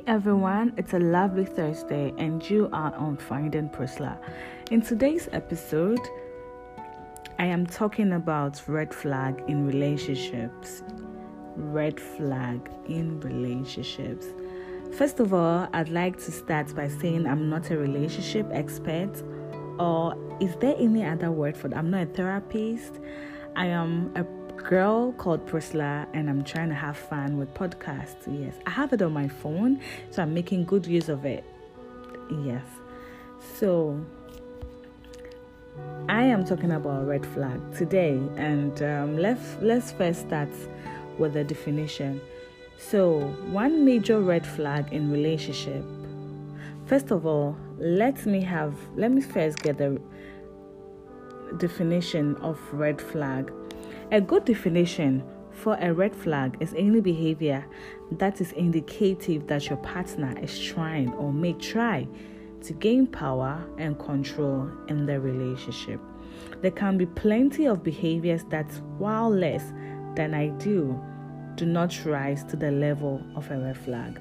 Everyone, it's a lovely Thursday and you are on Finding Priscilla. In today's episode, I am talking about red flag in relationships. Red flag in relationships. First of all, I'd like to start by saying I'm not a relationship expert, or is there any other word for that? I'm not a therapist. I am a girl called Priscilla and I'm trying to have fun with podcasts. Yes, I have it on my phone, so I'm making good use of it. Yes. So I am talking about red flag today, and um, let's let's first start with the definition. So, one major red flag in relationship. First of all, let me have let me first get the definition of red flag. A good definition for a red flag is any behavior that is indicative that your partner is trying or may try to gain power and control in the relationship. There can be plenty of behaviors that, while less than ideal, do not rise to the level of a red flag.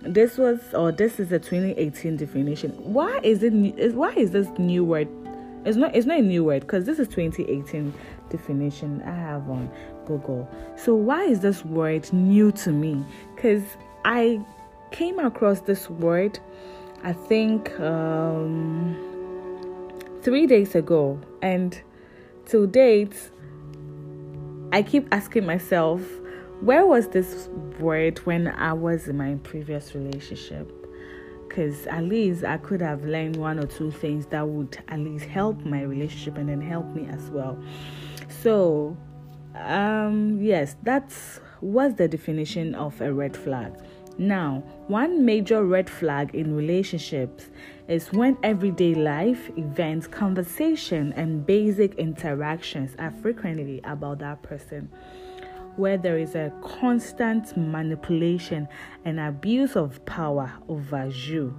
This was, or this is a 2018 definition. Why is it? Why is this new word? It's not. It's not a new word because this is 2018 definition I have on Google. So why is this word new to me? Because I came across this word, I think um, three days ago, and to date, I keep asking myself, where was this word when I was in my previous relationship? Because at least I could have learned one or two things that would at least help my relationship and then help me as well. So, um, yes, that's what's the definition of a red flag. Now, one major red flag in relationships is when everyday life, events, conversation, and basic interactions are frequently about that person, where there is a constant manipulation and abuse of power over you.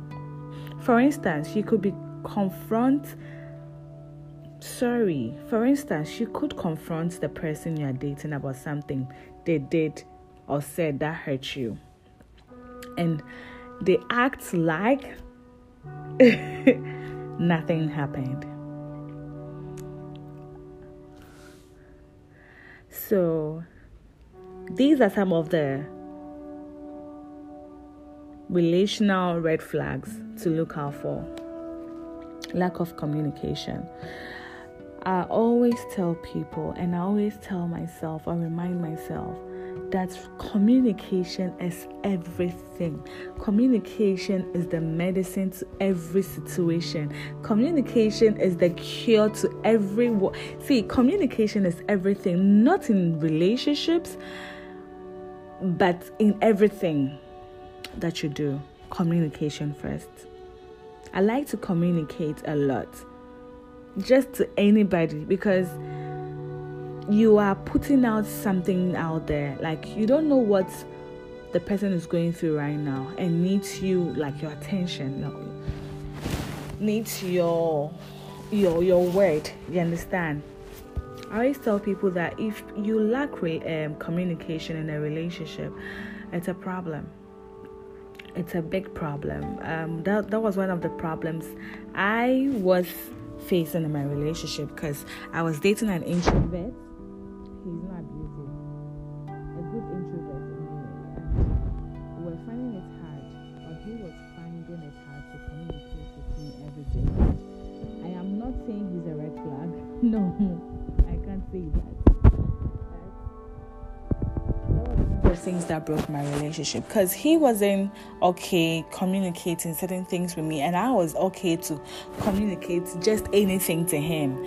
For instance, you could be confront sorry. For instance, you could confront the person you are dating about something they did or said that hurt you. And they act like nothing happened. So, these are some of the relational red flags to look out for lack of communication. I always tell people, and I always tell myself, or remind myself, that communication is everything. Communication is the medicine to every situation. Communication is the cure to every. See, communication is everything, not in relationships, but in everything that you do. Communication first. I like to communicate a lot just to anybody because you are putting out something out there like you don't know what the person is going through right now and needs you like your attention needs your your your word you understand i always tell people that if you lack re- um, communication in a relationship it's a problem it's a big problem um, that, that was one of the problems i was facing in my relationship because I was dating an introvert. He's not abusive. A good introvert. We were finding it hard, or he was finding it hard to communicate with me every day. I am not saying he's a red flag. No, Can't that. the things that broke my relationship because he wasn't okay communicating certain things with me, and I was okay to communicate just anything to him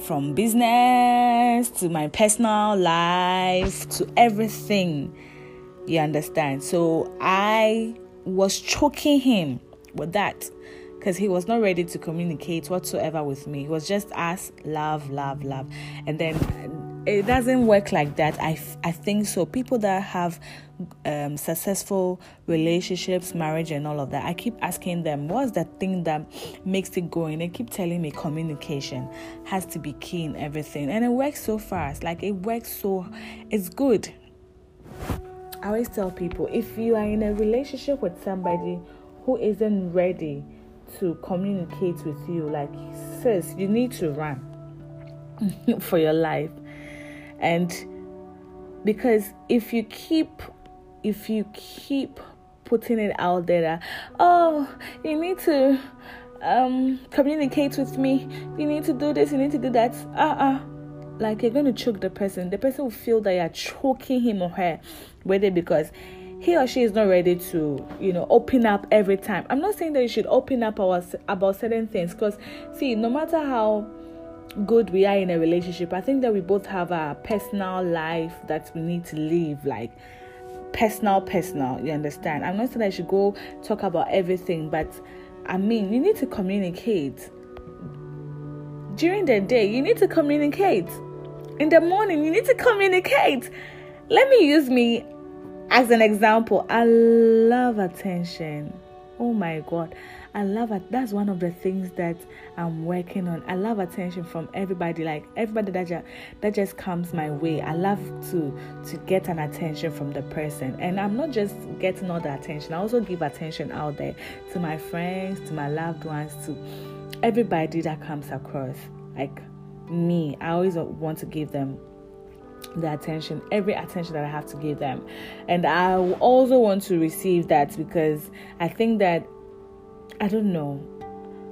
from business to my personal life to everything. You understand? So I was choking him with that because he was not ready to communicate whatsoever with me. He was just us, love, love, love. And then it doesn't work like that. I, I think so. People that have um, successful relationships, marriage, and all of that, I keep asking them, what's that thing that makes it going? They keep telling me communication has to be key in everything. And it works so fast. Like it works so, it's good. I always tell people if you are in a relationship with somebody who isn't ready to communicate with you, like sis, you need to run for your life. And because if you keep if you keep putting it out there that oh you need to um communicate with me you need to do this you need to do that uh-uh like you're going to choke the person the person will feel that you're choking him or her whether because he or she is not ready to you know open up every time. I'm not saying that you should open up our, about certain things because see no matter how good we are in a relationship i think that we both have a personal life that we need to live like personal personal you understand? I'm not saying i should go talk about everything but i mean you need to communicate. During the day you need to communicate. In the morning you need to communicate. Let me use me as an example i love attention oh my god I love it. That's one of the things that I'm working on. I love attention from everybody. Like everybody that just, that just comes my way. I love to to get an attention from the person, and I'm not just getting all the attention. I also give attention out there to my friends, to my loved ones, to everybody that comes across. Like me, I always want to give them the attention, every attention that I have to give them. And I also want to receive that because I think that I don't know.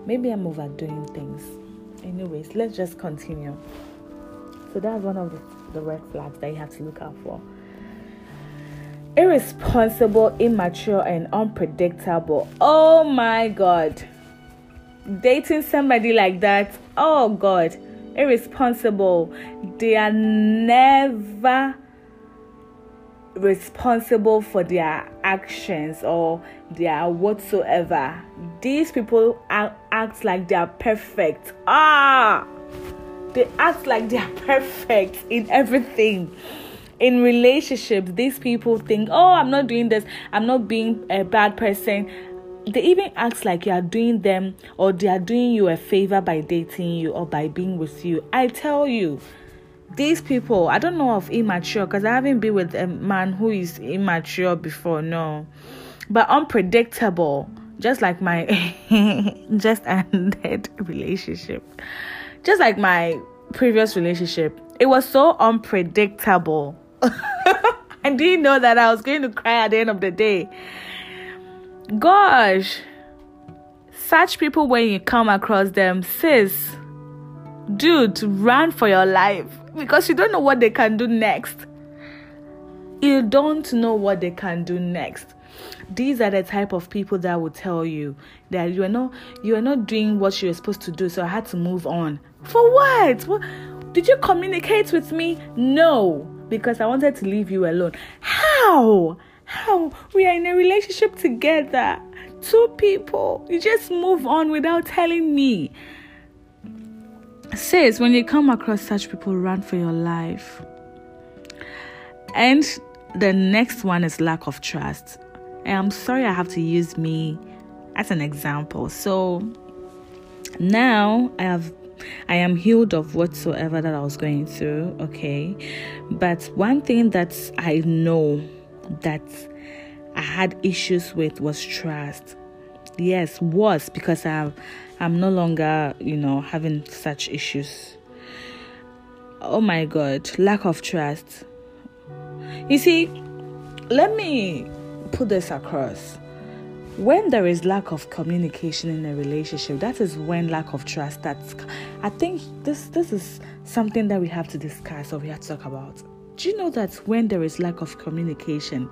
Maybe I'm overdoing things. Anyways, let's just continue. So that's one of the, the red flags that you have to look out for. Irresponsible, immature, and unpredictable. Oh my god. Dating somebody like that, oh god. Irresponsible. They are never responsible for their actions or their whatsoever. These people act, like they are perfect. Ah, they act like they are perfect in everything. In relationships, these people think, oh, I'm not doing this, I'm not being a bad person. They even act like you are doing them or they are doing you a favor by dating you or by being with you. I tell you, these people i don't know of immature because i haven't been with a man who is immature before no. But unpredictable just like my just ended relationship. Just like my previous relationship it was so unpredictable. Do you know that i was going to cry at the end of the day gosh such people when you come across them sis dude run for your life because you don't know what they can do next. You don't know what they can do next. These are the type of people that will tell you that you are not you are not doing what you were supposed to do, so I had to move on. For what? Did you communicate with me? No, because I wanted to leave you alone. How? How? We are in a relationship together. Two people. You just move on without telling me says when you come across such people, run for your life. And the next one is lack of trust. And I'm sorry I have to use me as an example. So now I have I am healed of whatsoever that I was going through, okay? But one thing that I know that I had issues with was trust. Yes, was because I I'm no longer, you know, having such issues. Oh my god, lack of trust. You see, let me put this across. When there is lack of communication in a relationship, that is when lack of trust starts. I think this this is something that we have to discuss or we have to talk about. Do you know that when there is lack of communication,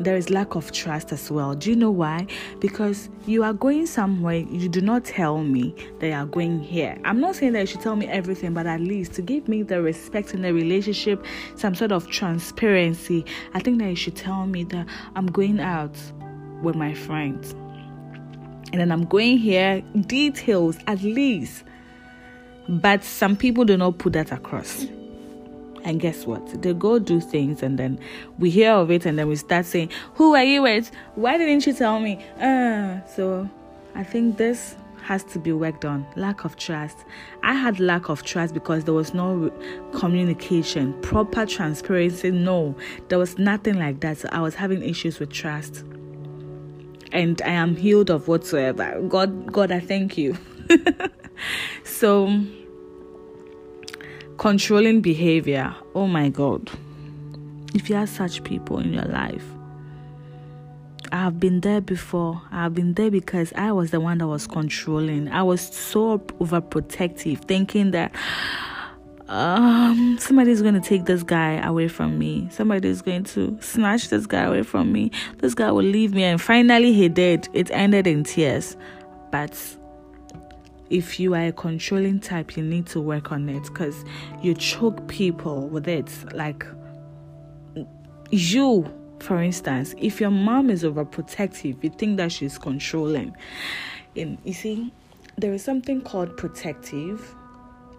there is lack of trust as well. Do you know why? Because you are going somewhere, you do not tell me that you are going here. I'm not saying that you should tell me everything, but at least to give me the respect in the relationship, some sort of transparency, I think that you should tell me that I'm going out with my friends. And then I'm going here, details at least. But some people do not put that across. And guess what? They go do things and then we hear of it and then we start saying, Who are you with? Why didn't you tell me? Uh, so I think this has to be worked on. Lack of trust. I had lack of trust because there was no communication. Proper transparency no. There was nothing like that. So i was having issues with trust. And i am healed of whatsoever. God god i thank you. So controlling behavior oh my god if you have such people in your life I've been there before. I've been there because I was the one that was controlling. I was so overprotective, thinking that um, somebody's going to take this guy away from me. Somebody's going to snatch this guy away from me. This guy will leave me. And finally, he did. It ended in tears. But if you are a controlling type, you need to work on it because you choke people with it. Like, you for instance, if your mom is overprotective, you think that she's controlling. And you see, there is something called protective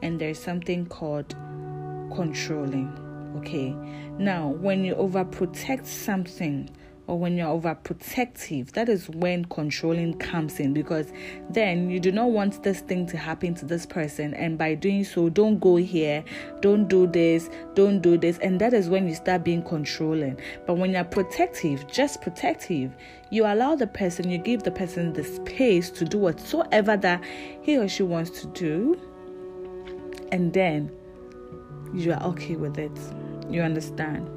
and there's something called controlling. Okay. Now, when you overprotect something, or when you're overprotective, that is when controlling comes in because then you do not want this thing to happen to this person, and by doing so, don't go here, don't do this, don't do this, and that is when you start being controlling. But when you're protective, just protective, you allow the person, you give the person the space to do whatsoever that he or she wants to do, and then you are okay with it. You understand?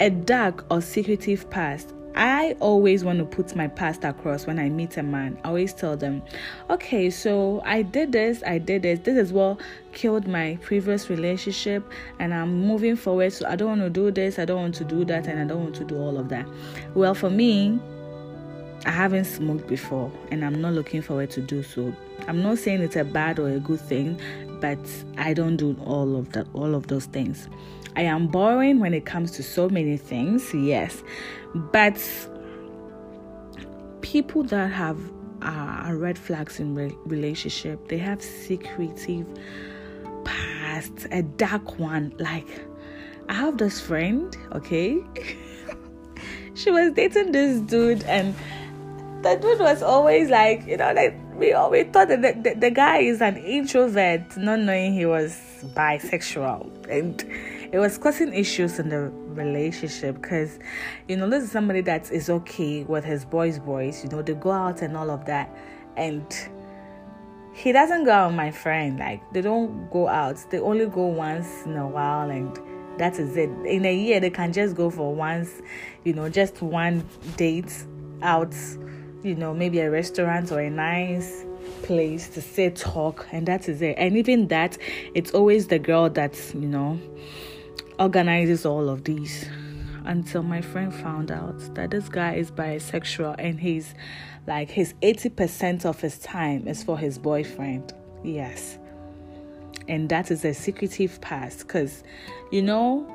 A dark or secretive past. I always want to put my past across when I meet a man. I always tell them, okay, so I did this, I did this. This is what killed my previous relationship, and I'm moving forward. So I don't want to do this, I don't want to do that, and I don't want to do all of that. Well, for me, I haven't smoked before, and I'm not looking forward to do so. I'm not saying it's a bad or a good thing, but I don't do all of that, all of those things. I am boring when it comes to so many things, yes, but people that have uh, red flags in re- relationship, they have secretive past, a dark one. Like I have this friend, okay. she was dating this dude, and the dude was always like, you know, like we always thought that the, the, the guy is an introvert, not knowing he was bisexual, and it was causing issues in the relationship because you know this is somebody that is okay with his boys boys you know they go out and all of that. And he doesn't go out with my friend like they don't go out they only go once in a while and that is it. In a year they can just go for once you know just one date out you know maybe a restaurant or a nice place to sit talk and that is it. And even that it's always the girl that's you know organizes all of these until my friend found out that this guy is bisexual and he's like his 80% of his time is for his boyfriend. Yes. And that is a secretive past because you know,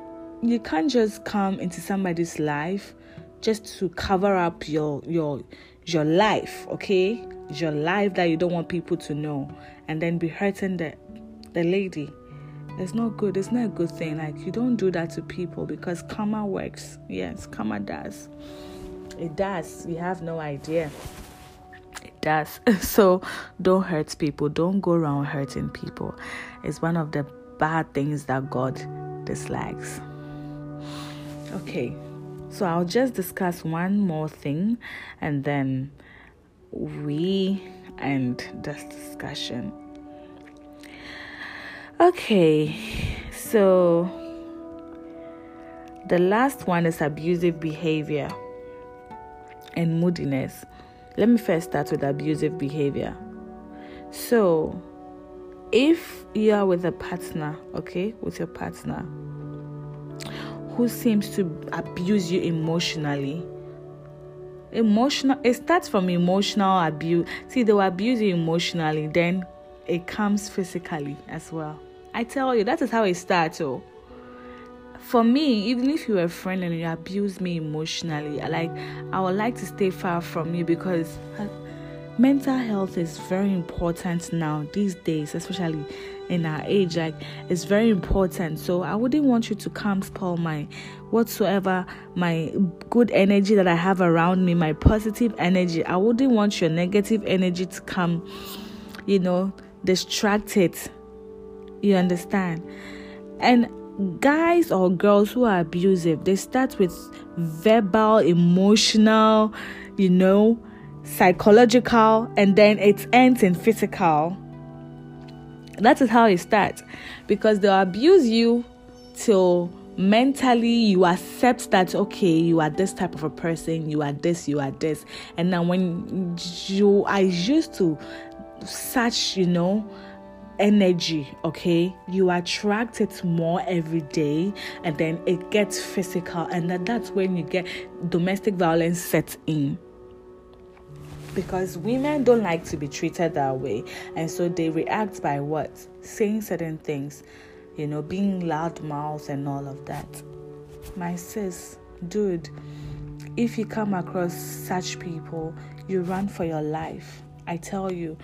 you can't just come into somebody's life just to cover up your your your life, okay? Your life that you don't want people to know and then be hurting the the lady it's not good. It's not a good thing. Like you don't do that to people because karma works. Yes, karma does. It does. You have no idea. It does. so don't hurt people. Don't go around hurting people. It's one of the bad things that God dislikes. Okay. So I'll just discuss one more thing and then we end this discussion. Okay, so the last one is abusive behavior and moodiness. Let me first start with abusive behavior. So, if you are with a partner, okay, with your partner who seems to abuse you emotionally, emotional it starts from emotional abuse. See, they will abuse you emotionally, then it comes physically as well. I tell you, that is how it starts. Oh. For me, even if you're a friend and you abuse me emotionally, like I would like to stay far from you because uh, mental health is very important now these days especially in our age like it's very important so i wouldn't want you to come spoil my whatsoever my good energy that i have around me my positive energy i wouldn't want your negative energy to come you know distract it you understand? And guys or girls who are abusive they start with verbal emotional you know psychological, and then it ends in physical. That is how it starts. Because they'll abuse you till mentally you accept that okay you are this type of a person you are this you are this. And now when you are used to such you know energy okay? You attract it more every day and then it gets physical and that, that's when you get domestic violence sets in. Because women don't like to be treated that way and so they react by what? Saying certain things you know being loud mouth and all of that. My sis dude if you come across such people you run for your life. I tell you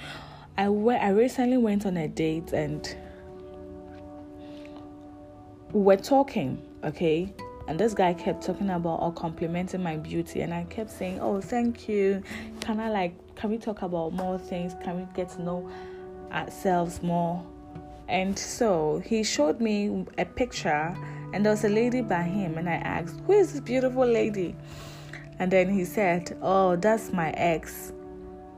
i, I recently went on a date and we're talking okay and this guy kept talking about or complimenting my beauty, and I kept saying, "Oh, thank you. Can I like? Can we talk about more things? Can we get to know ourselves more?" And so he showed me a picture, and there was a lady by him, and I asked, "Who is this beautiful lady?" And then he said, "Oh, that's my ex."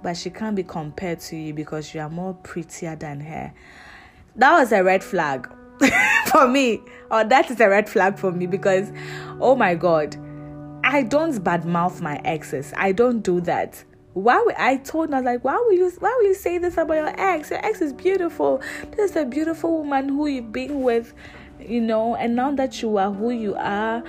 But she can't be compared to you because you are more prettier than her. That was a red flag. for me, or oh, that is a red flag for me because, oh my god, I don't badmouth my exes. I don't do that. Why would I told was like, why will you why will you say this about your ex? Your ex is beautiful. This is a beautiful woman who you've been with, you know, and now that you are who you are,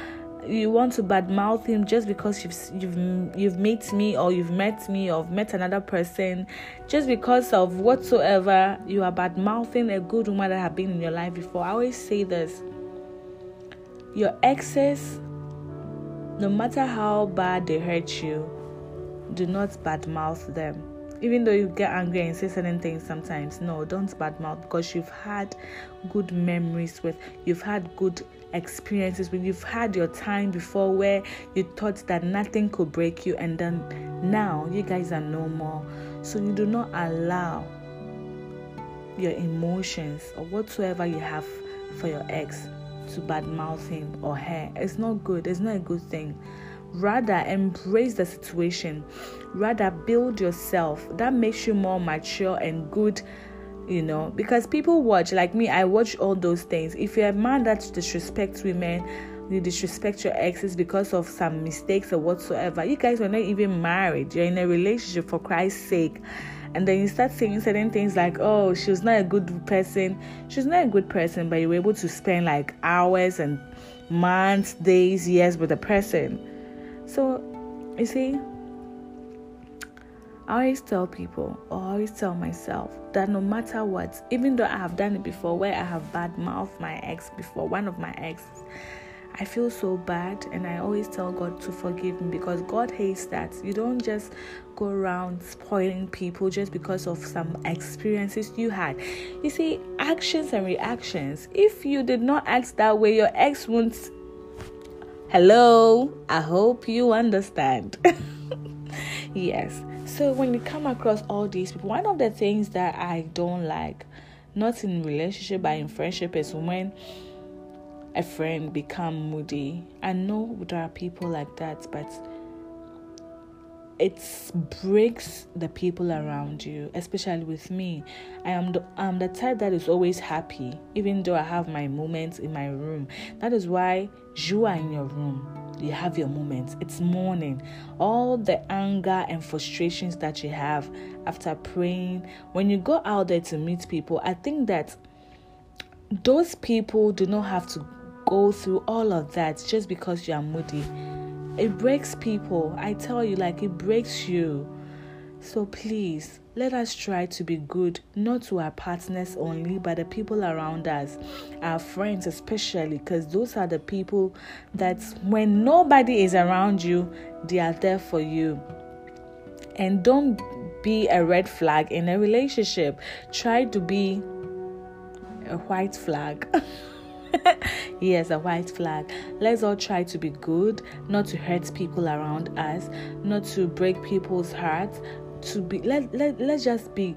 you want to badmouth him just because you've you've you've met me or you've met me or met another person just because of whatsoever you are badmouthing a good woman that have been in your life before. I always say this your exes no matter how bad they hurt you do not badmouth them even though you get angry and say certain things sometimes no don't badmouth because you've had good memories with you've had good experiences when you've had your time before where you thought that nothing could break you and then now you guys are no more. So you do not allow your emotions or whatsoever you have for your ex to badmouth him or her. It's not good. It's not a good thing rather embrace the situation. Rather build yourself. That makes you more mature and good you know. Because people watch like me i watch all those things. If you're a man that disrespects women you disrespect your exes because of some mistakes or whatsoever you guys are not even married. You're in a relationship for christ's sake. And then you start saying certain things like oh she was not a good person. She's not a good person but you were able to spend like hours and months days years with a person so you see I always tell people, or I always tell myself, that no matter what, even though I have done it before, where I have bad mouthed my ex before, one of my exes, I feel so bad, and I always tell God to forgive me because God hates that. You don't just go around spoiling people just because of some experiences you had. You see, actions and reactions. If you did not act that way, your ex won't. Hello, I hope you understand. yes. So when you come across all these people, one of the things that I don't like, not in relationship but in friendship, is when a friend become moody. I know there are people like that, but it breaks the people around you, especially with me. I am the I'm the type that is always happy, even though I have my moments in my room. That is why you are in your room. You have your moments. It's morning. All the anger and frustrations that you have after praying, when you go out there to meet people, I think that those people do not have to go through all of that just because you are moody it breaks people. I tell you, like it breaks you. So please, let us try to be good, not to our partners only, but the people around us, our friends especially, because those are the people that when nobody is around you, they are there for you. And don't be a red flag in a relationship. Try to be a white flag. yes, a white flag. Let's all try to be good, not to hurt people around us, not to break people's hearts. To be let let let's just be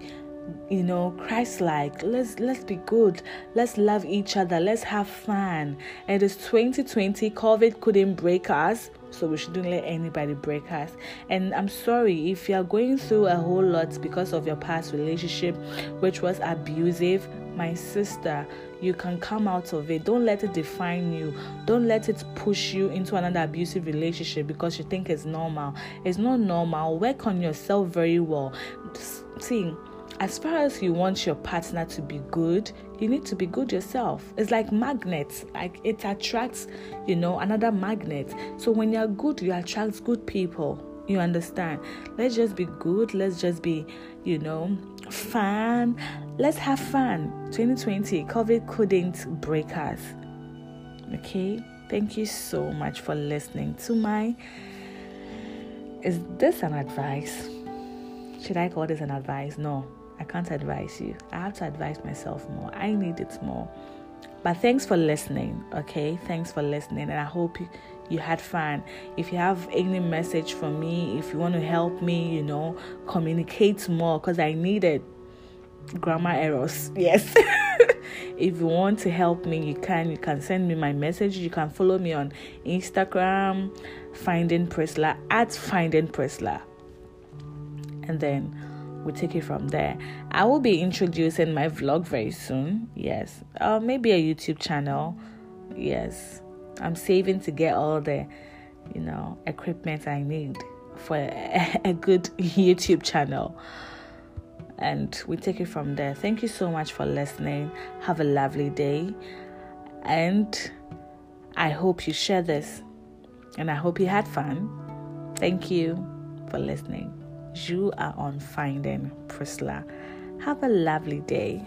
you know christ like let's let's be good. Let's love each other. Let's have fun. It is 2020 covid couldn't break us so we shouldn't let anybody break us. And i'm sorry if you're going through a whole lot because of your past relationship which was abusive. My sister you can come out of it. Don't let it define you. Don't let it push you into another abusive relationship because you think it's normal. It's not normal. Work on yourself very well. See, as far as you want your partner to be good, you need to be good yourself. It's like magnets, like it attracts, you know, another magnet. So when you're good, you attract good people. You understand? Let's just be good. Let's just be, you know, fun. Let's have fun. 2020, COVID couldn't break us. Okay? Thank you so much for listening to my. Is this an advice? Should I call this an advice? No, I can't advise you. I have to advise myself more. I need it more. But thanks for listening, okay? Thanks for listening, and I hope you, you had fun. If you have any message for me, if you want to help me, you know, communicate more because I needed. Grammar errors, yes. if you want to help me, you can. You can send me my message. You can follow me on Instagram, finding Priscilla at finding Priscilla, and then we take it from there. I will be introducing my vlog very soon. Yes, uh, maybe a YouTube channel. Yes, I'm saving to get all the, you know, equipment I need for a, a good YouTube channel. And we take it from there. Thank you so much for listening. Have a lovely day. And I hope you share this. And I hope you had fun. Thank you for listening. You are on Finding Priscilla. Have a lovely day.